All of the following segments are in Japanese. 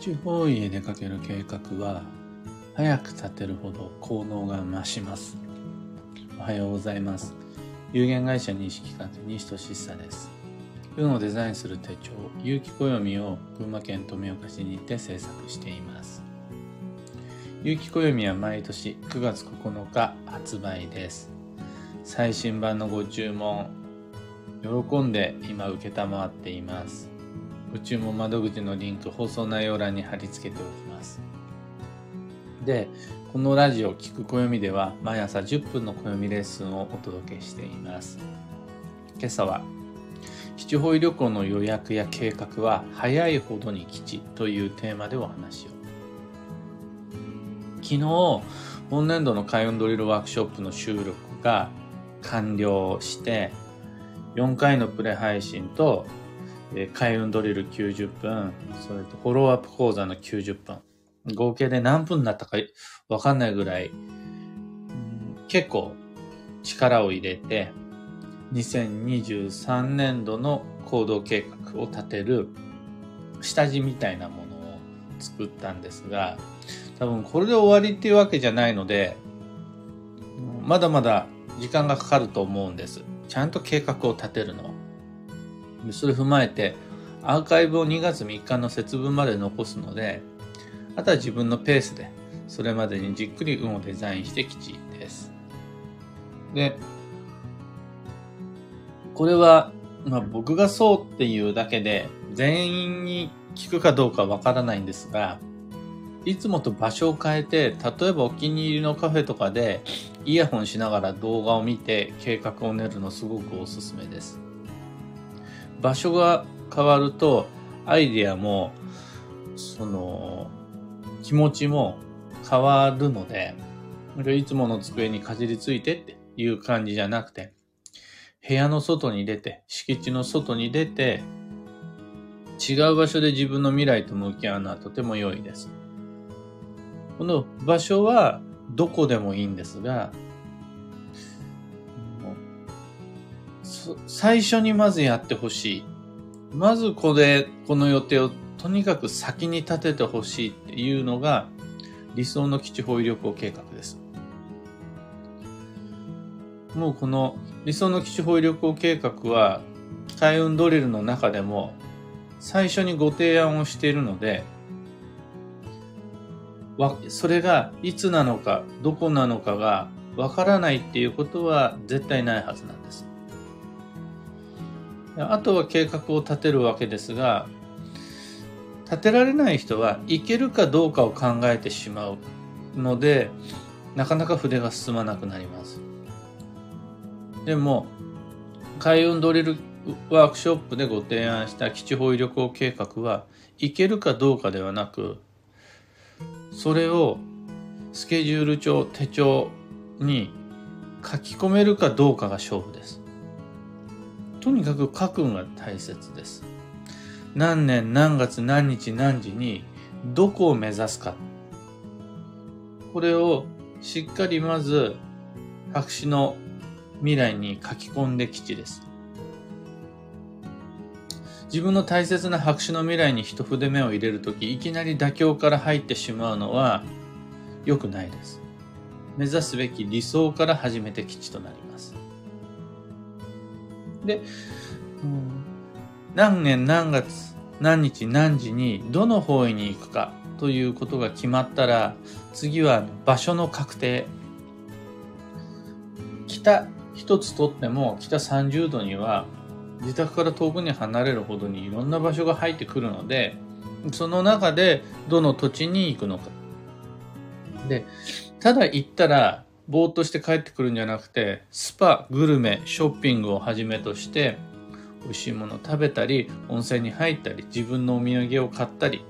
地方へ出かける計画は早く立てるほど効能が増します。おはようございます。有限会社西企画西俊久です。運をデザインする手帳有機暦を群馬県富岡市にて制作しています。有機暦は毎年9月9日発売です。最新版のご注文喜んで今承っています。ご注文窓口のリンク放送内容欄に貼り付けておきます。でこのラジオ聞く暦では毎朝10分の暦レッスンをお届けしています。今朝は七宝旅行の予約や計画は早いほどに吉というテーマでお話を。昨日本年度の開運ドリルワークショップの収録が完了して4回のプレ配信と開運ドリル90分、それとフォローアップ講座の90分。合計で何分になったかわかんないぐらい、結構力を入れて、2023年度の行動計画を立てる下地みたいなものを作ったんですが、多分これで終わりっていうわけじゃないので、まだまだ時間がかかると思うんです。ちゃんと計画を立てるのは。それ踏まえて、アーカイブを2月3日の節分まで残すので、あとは自分のペースで、それまでにじっくり運をデザインして吉です。で、これは、まあ、僕がそうっていうだけで、全員に聞くかどうかわからないんですが、いつもと場所を変えて、例えばお気に入りのカフェとかで、イヤホンしながら動画を見て計画を練るのすごくおすすめです。場所が変わると、アイディアも、その、気持ちも変わるので、いつもの机にかじりついてっていう感じじゃなくて、部屋の外に出て、敷地の外に出て、違う場所で自分の未来と向き合うのはとても良いです。この場所はどこでもいいんですが、最初にまずやってほしい。まずこれ、この予定をとにかく先に立ててほしいっていうのが理想の基地方位旅行計画です。もうこの理想の基地方位旅行計画は開運ドリルの中でも最初にご提案をしているので、それがいつなのか、どこなのかがわからないっていうことは絶対ないはずなんです。あとは計画を立てるわけですが、立てられない人はいけるかどうかを考えてしまうので、なかなか筆が進まなくなります。でも、開運ドリルワークショップでご提案した基地方位旅行計画はいけるかどうかではなく、それをスケジュール帳、手帳に書き込めるかどうかが勝負です。とにかく書くのが大切です。何年何月何日何時にどこを目指すか。これをしっかりまず白紙の未来に書き込んで基地です。自分の大切な白紙の未来に一筆目を入れるとき、いきなり妥協から入ってしまうのは良くないです。目指すべき理想から始めて基地となります。で、何年何月何日何時にどの方位に行くかということが決まったら、次は場所の確定。北一つとっても北30度には自宅から遠くに離れるほどにいろんな場所が入ってくるので、その中でどの土地に行くのか。で、ただ行ったら、ぼーっとして帰ってくるんじゃなくて、スパ、グルメ、ショッピングをはじめとして、美味しいものを食べたり、温泉に入ったり、自分のお土産を買ったり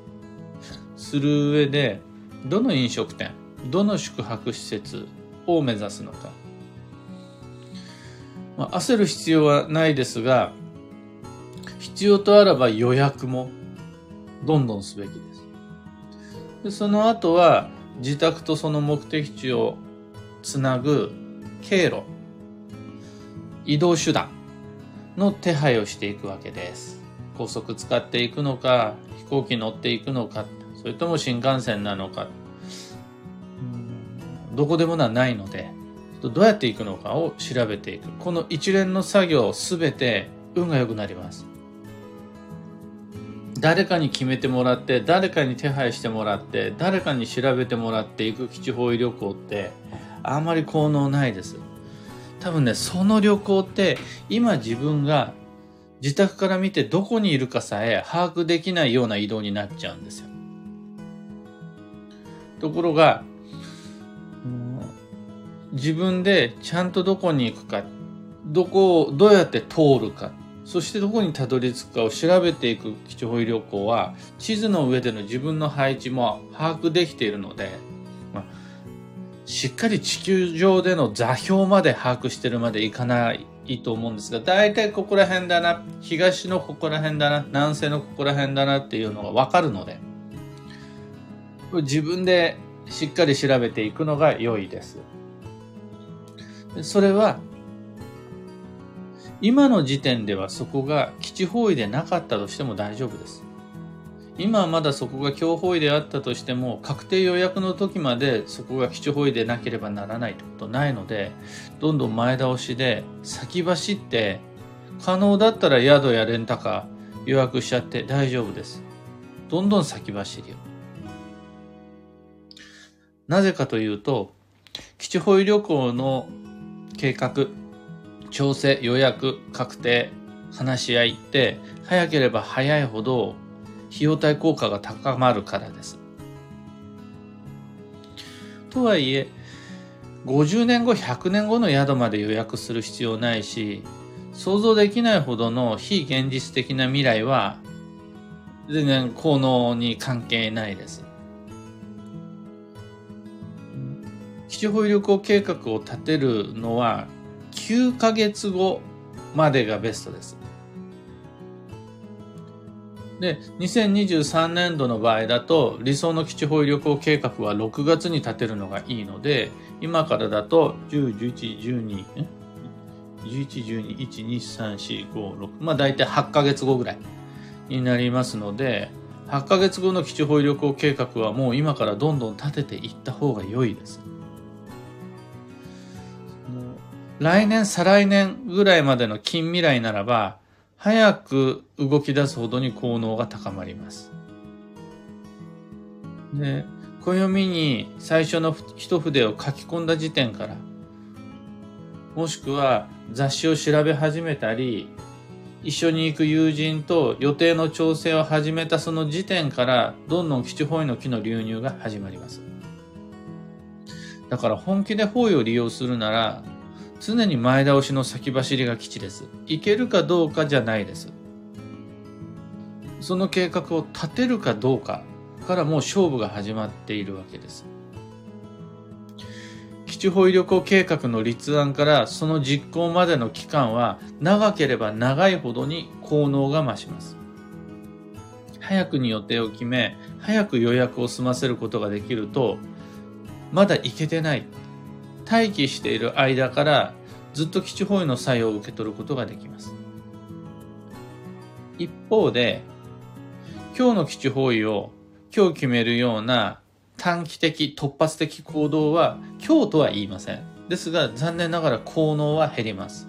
する上で、どの飲食店、どの宿泊施設を目指すのか。まあ、焦る必要はないですが、必要とあらば予約もどんどんすべきです。でその後は自宅とその目的地をつなぐ経路、移動手段の手配をしていくわけです。高速使っていくのか、飛行機乗っていくのか、それとも新幹線なのか、どこでもないので、どうやって行くのかを調べていく。この一連の作業すべて運が良くなります。誰かに決めてもらって、誰かに手配してもらって、誰かに調べてもらっていく基地方位旅行って、あんまり効能ないです。多分ね、その旅行って今自分が自宅から見てどこにいるかさえ把握できないような移動になっちゃうんですよ。ところが、自分でちゃんとどこに行くか、どこをどうやって通るか、そしてどこにたどり着くかを調べていく基地保医旅行は、地図の上での自分の配置も把握できているので、しっかり地球上での座標まで把握してるまでいかないと思うんですが、大体ここら辺だな、東のここら辺だな、南西のここら辺だなっていうのがわかるので、自分でしっかり調べていくのが良いです。それは、今の時点ではそこが基地方位でなかったとしても大丈夫です。今はまだそこが強方位であったとしても確定予約の時までそこが基地方位でなければならないってことないのでどんどん前倒しで先走って可能だったら宿やレンタカー予約しちゃって大丈夫です。どんどん先走りを。なぜかというと基地方位旅行の計画調整予約確定話し合いって早ければ早いほど費用対効果が高まるからです。とはいえ、50年後、100年後の宿まで予約する必要ないし、想像できないほどの非現実的な未来は、全然効能に関係ないです。基地保有旅行計画を立てるのは9ヶ月後までがベストです。で、2023年度の場合だと、理想の基地保有旅行計画は6月に立てるのがいいので、今からだと、10、11、12、11、12、1、2、3、4、5、6、まあ大体8ヶ月後ぐらいになりますので、8ヶ月後の基地保有旅行計画はもう今からどんどん立てていった方が良いです。来年、再来年ぐらいまでの近未来ならば、早く動き出すほどに効能が高まります。で、暦に最初の一筆を書き込んだ時点から、もしくは雑誌を調べ始めたり、一緒に行く友人と予定の調整を始めたその時点から、どんどん基地方位の木の流入が始まります。だから本気で方位を利用するなら、常に前倒しの先走りが基地です。いけるかどうかじゃないです。その計画を立てるかどうかからもう勝負が始まっているわけです。基地保医旅行計画の立案からその実行までの期間は長ければ長いほどに効能が増します。早くに予定を決め、早く予約を済ませることができると、まだ行けてない待機している間からずっと基地方位の作用を受け取ることができます。一方で、今日の基地方位を今日決めるような短期的、突発的行動は今日とは言いません。ですが残念ながら効能は減ります。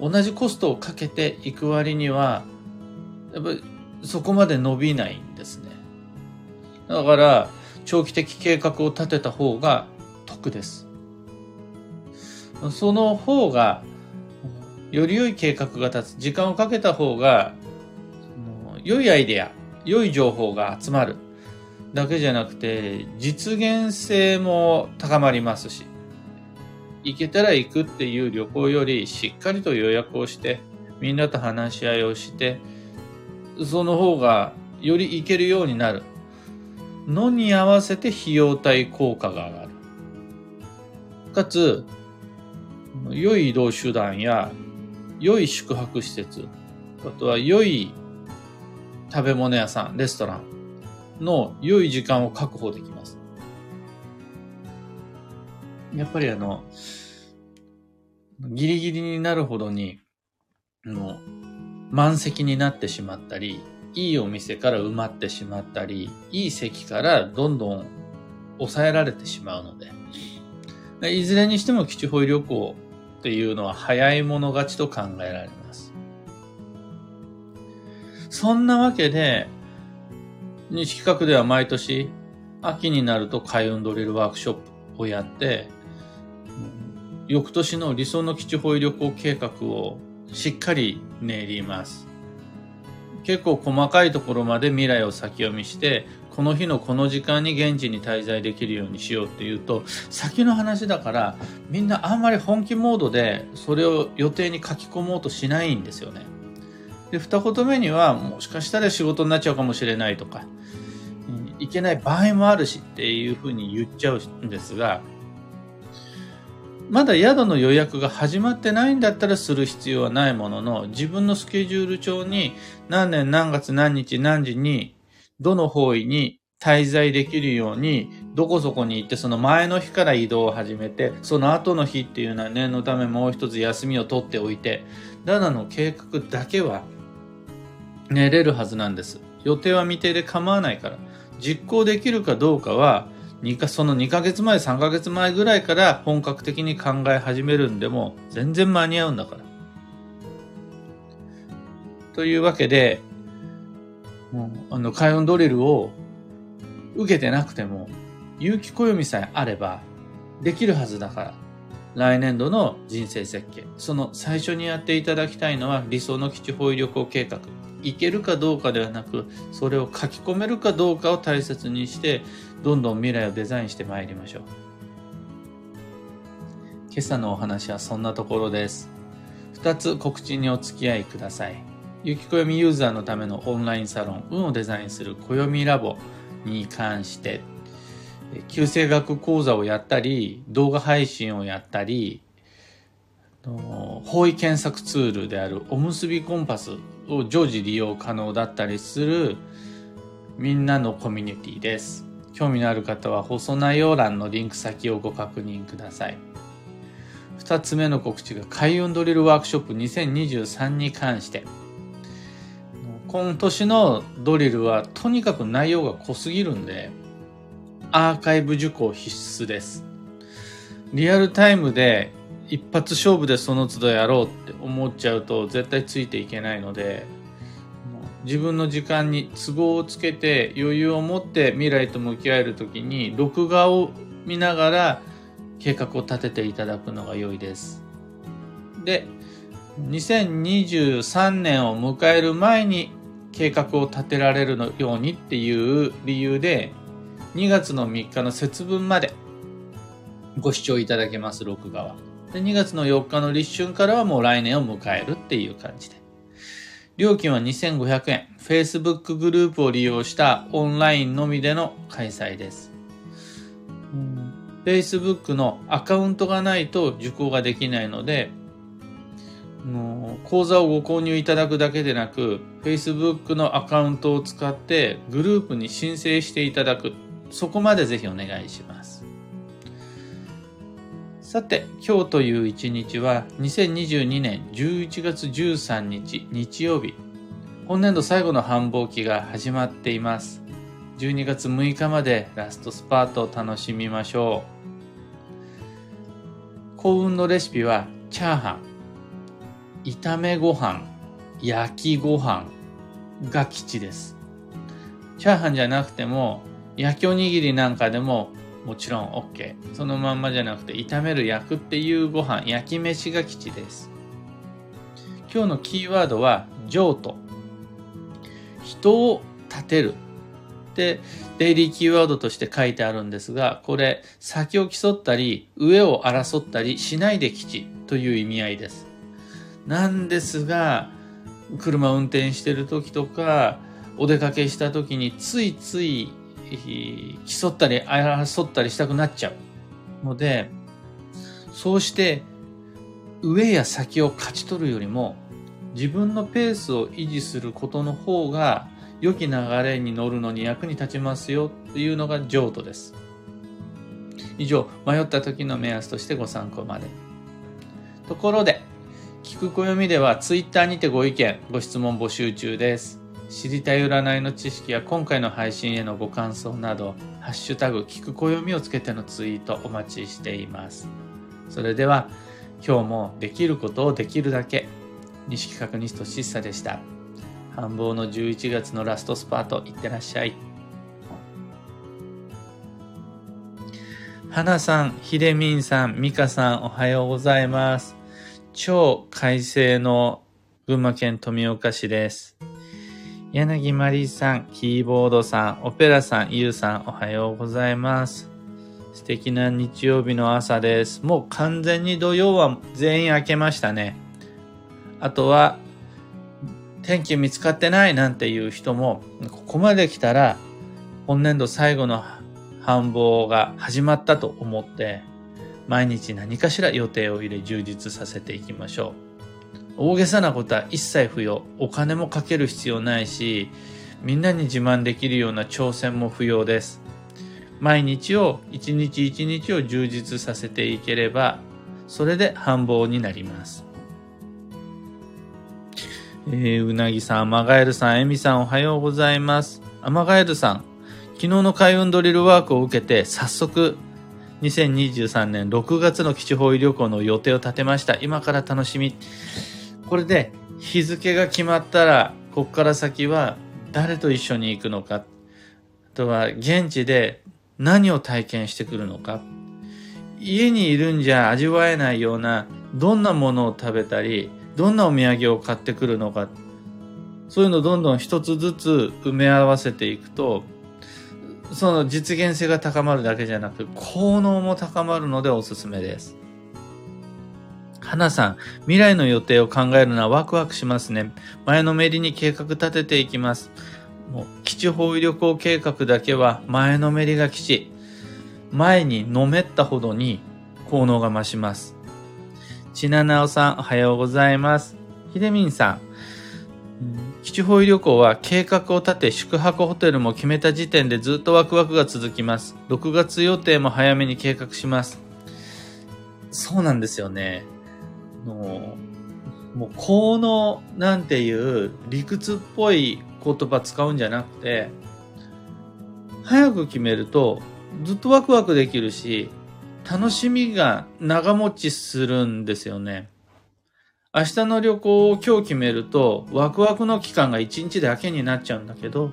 同じコストをかけていく割には、やっぱりそこまで伸びないんですね。だから、長期的計画を立てた方が得です。その方が、より良い計画が立つ。時間をかけた方が、良いアイデア、良い情報が集まる。だけじゃなくて、実現性も高まりますし、行けたら行くっていう旅行よりしっかりと予約をして、みんなと話し合いをして、その方がより行けるようになるのに合わせて費用対効果が上がる。かつ、良い移動手段や、良い宿泊施設、あとは良い食べ物屋さん、レストランの良い時間を確保できます。やっぱりあの、ギリギリになるほどに、の、満席になってしまったり、いいお店から埋まってしまったり、いい席からどんどん抑えられてしまうので、いずれにしても基地保旅行っていうのは早い者勝ちと考えられます。そんなわけで、西企画では毎年秋になると開運ドリルワークショップをやって、翌年の理想の基地保旅行計画をしっかり練ります。結構細かいところまで未来を先読みして、この日のこの時間に現地に滞在できるようにしようっていうと、先の話だから、みんなあんまり本気モードでそれを予定に書き込もうとしないんですよね。で、二言目には、もしかしたら仕事になっちゃうかもしれないとか、いけない場合もあるしっていうふうに言っちゃうんですが、まだ宿の予約が始まってないんだったらする必要はないものの、自分のスケジュール帳に何年何月何日何時にどの方位に滞在できるように、どこそこに行ってその前の日から移動を始めて、その後の日っていうのは念のためもう一つ休みを取っておいて、ダナの計画だけは寝れるはずなんです。予定は未定で構わないから。実行できるかどうかは、かその2ヶ月前、3ヶ月前ぐらいから本格的に考え始めるんでも全然間に合うんだから。というわけで、もうあの、開運ドリルを受けてなくても、有機暦さえあればできるはずだから。来年度の人生設計。その最初にやっていただきたいのは理想の基地保有旅行計画。いけるかどうかではなく、それを書き込めるかどうかを大切にして、どんどん未来をデザインしてまいりましょう。今朝のお話はそんなところです。二つ告知にお付き合いください。ゆきこよみユーザーのためのオンラインサロン、運をデザインする暦ラボに関して、旧生学講座をやったり、動画配信をやったり、方位検索ツールであるおむすびコンパスを常時利用可能だったりするみんなのコミュニティです。興味のある方は放送内容欄のリンク先をご確認ください。二つ目の告知が開運ドリルワークショップ2023に関して。今年のドリルはとにかく内容が濃すぎるんで、アーカイブ受講必須です。リアルタイムで一発勝負でその都度やろうって思っちゃうと絶対ついていけないので自分の時間に都合をつけて余裕を持って未来と向き合える時に録画を見ながら計画を立てていただくのが良いです。で2023年を迎える前に計画を立てられるのようにっていう理由で2月の3日の節分までご視聴いただけます録画は。で、2月の4日の立春からはもう来年を迎えるっていう感じで。料金は2500円。Facebook グループを利用したオンラインのみでの開催です。Facebook のアカウントがないと受講ができないので、講座をご購入いただくだけでなく、Facebook のアカウントを使ってグループに申請していただく。そこまでぜひお願いします。さて、今日という一日は2022年11月13日日曜日。本年度最後の繁忙期が始まっています。12月6日までラストスパートを楽しみましょう。幸運のレシピはチャーハン、炒めご飯、焼きご飯が吉です。チャーハンじゃなくても焼きおにぎりなんかでももちろん OK。そのまんまじゃなくて、炒める焼くっていうご飯、焼き飯が吉です。今日のキーワードは、譲渡。人を立てる。で、デイリーキーワードとして書いてあるんですが、これ、先を競ったり、上を争ったりしないで吉という意味合いです。なんですが、車運転してる時とか、お出かけした時についつい競ったり争ったりしたくなっちゃうので、そうして上や先を勝ち取るよりも自分のペースを維持することの方が良き流れに乗るのに役に立ちますよっていうのが譲渡です。以上、迷った時の目安としてご参考まで。ところで、聞く暦ではツイッターにてご意見、ご質問募集中です。知りたい占いの知識や今回の配信へのご感想など、ハッシュタグ、聞く暦をつけてのツイートお待ちしています。それでは、今日もできることをできるだけ。西企画ニストシッサでした。繁忙の11月のラストスパート、いってらっしゃい。花さん、ひでみんさん、みかさん、おはようございます。超快晴の群馬県富岡市です。柳まりさん、キーボードさん、オペラさん、ゆうさん、おはようございます。素敵な日曜日の朝です。もう完全に土曜は全員明けましたね。あとは、天気見つかってないなんていう人も、ここまで来たら、今年度最後の繁忙が始まったと思って、毎日何かしら予定を入れ充実させていきましょう。大げさなことは一切不要。お金もかける必要ないし、みんなに自慢できるような挑戦も不要です。毎日を、一日一日を充実させていければ、それで繁忙になります。えー、うなぎさん、アマガエルさん、エミさんおはようございます。アマガエルさん、昨日の開運ドリルワークを受けて、早速、2023年6月の基地方位旅行の予定を立てました。今から楽しみ。これで日付が決まったら、こっから先は誰と一緒に行くのか、あとは現地で何を体験してくるのか、家にいるんじゃ味わえないようなどんなものを食べたり、どんなお土産を買ってくるのか、そういうのをどんどん一つずつ埋め合わせていくと、その実現性が高まるだけじゃなく、効能も高まるのでおすすめです。花さん、未来の予定を考えるのはワクワクしますね。前のめりに計画立てていきます。もう基地方位旅行計画だけは前のめりが基地。前にのめったほどに効能が増します。ちななおさん、おはようございます。ひでみんさん、基地方位旅行は計画を立て宿泊ホテルも決めた時点でずっとワクワクが続きます。6月予定も早めに計画します。そうなんですよね。の、もう効能なんていう理屈っぽい言葉使うんじゃなくて、早く決めるとずっとワクワクできるし、楽しみが長持ちするんですよね。明日の旅行を今日決めると、ワクワクの期間が1日だけになっちゃうんだけど、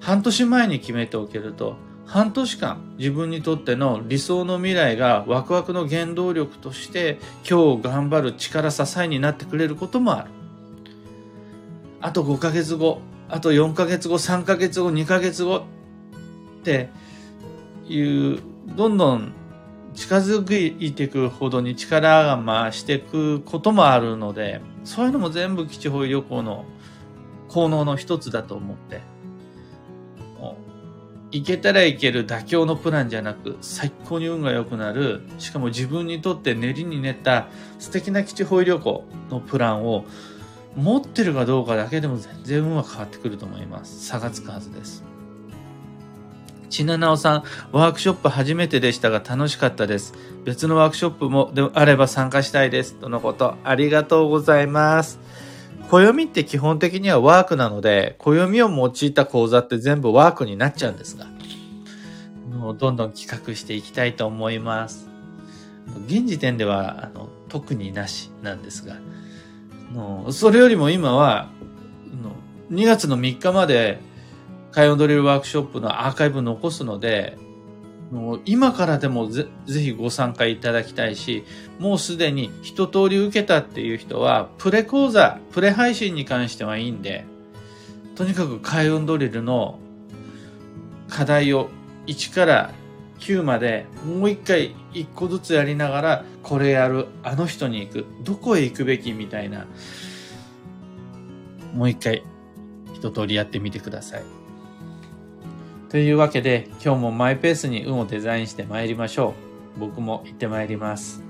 半年前に決めておけると、半年間自分にとっての理想の未来がワクワクの原動力として今日頑張る力支えになってくれることもある。あと5ヶ月後、あと4ヶ月後、3ヶ月後、2ヶ月後っていう、どんどん近づいていくほどに力が増していくこともあるので、そういうのも全部基地方旅行の効能の一つだと思っていけたらいける妥協のプランじゃなく、最高に運が良くなる、しかも自分にとって練りに練った素敵な基地方位旅行のプランを持ってるかどうかだけでも全然運は変わってくると思います。差がつくはずです。ちななおさん、ワークショップ初めてでしたが楽しかったです。別のワークショップもであれば参加したいです。とのこと。ありがとうございます。暦って基本的にはワークなので、暦を用いた講座って全部ワークになっちゃうんですが、もうどんどん企画していきたいと思います。現時点ではあの特になしなんですが、のそれよりも今はの2月の3日まで海運ドリルワークショップのアーカイブ残すので、もう今からでもぜぜひご参加いただきたいし、もうすでに一通り受けたっていう人は、プレ講座、プレ配信に関してはいいんで、とにかく開運ドリルの課題を1から9までもう一回一個ずつやりながら、これやる、あの人に行く、どこへ行くべきみたいな、もう一回一通りやってみてください。というわけで今日もマイペースに運をデザインして参りましょう。僕も行って参ります。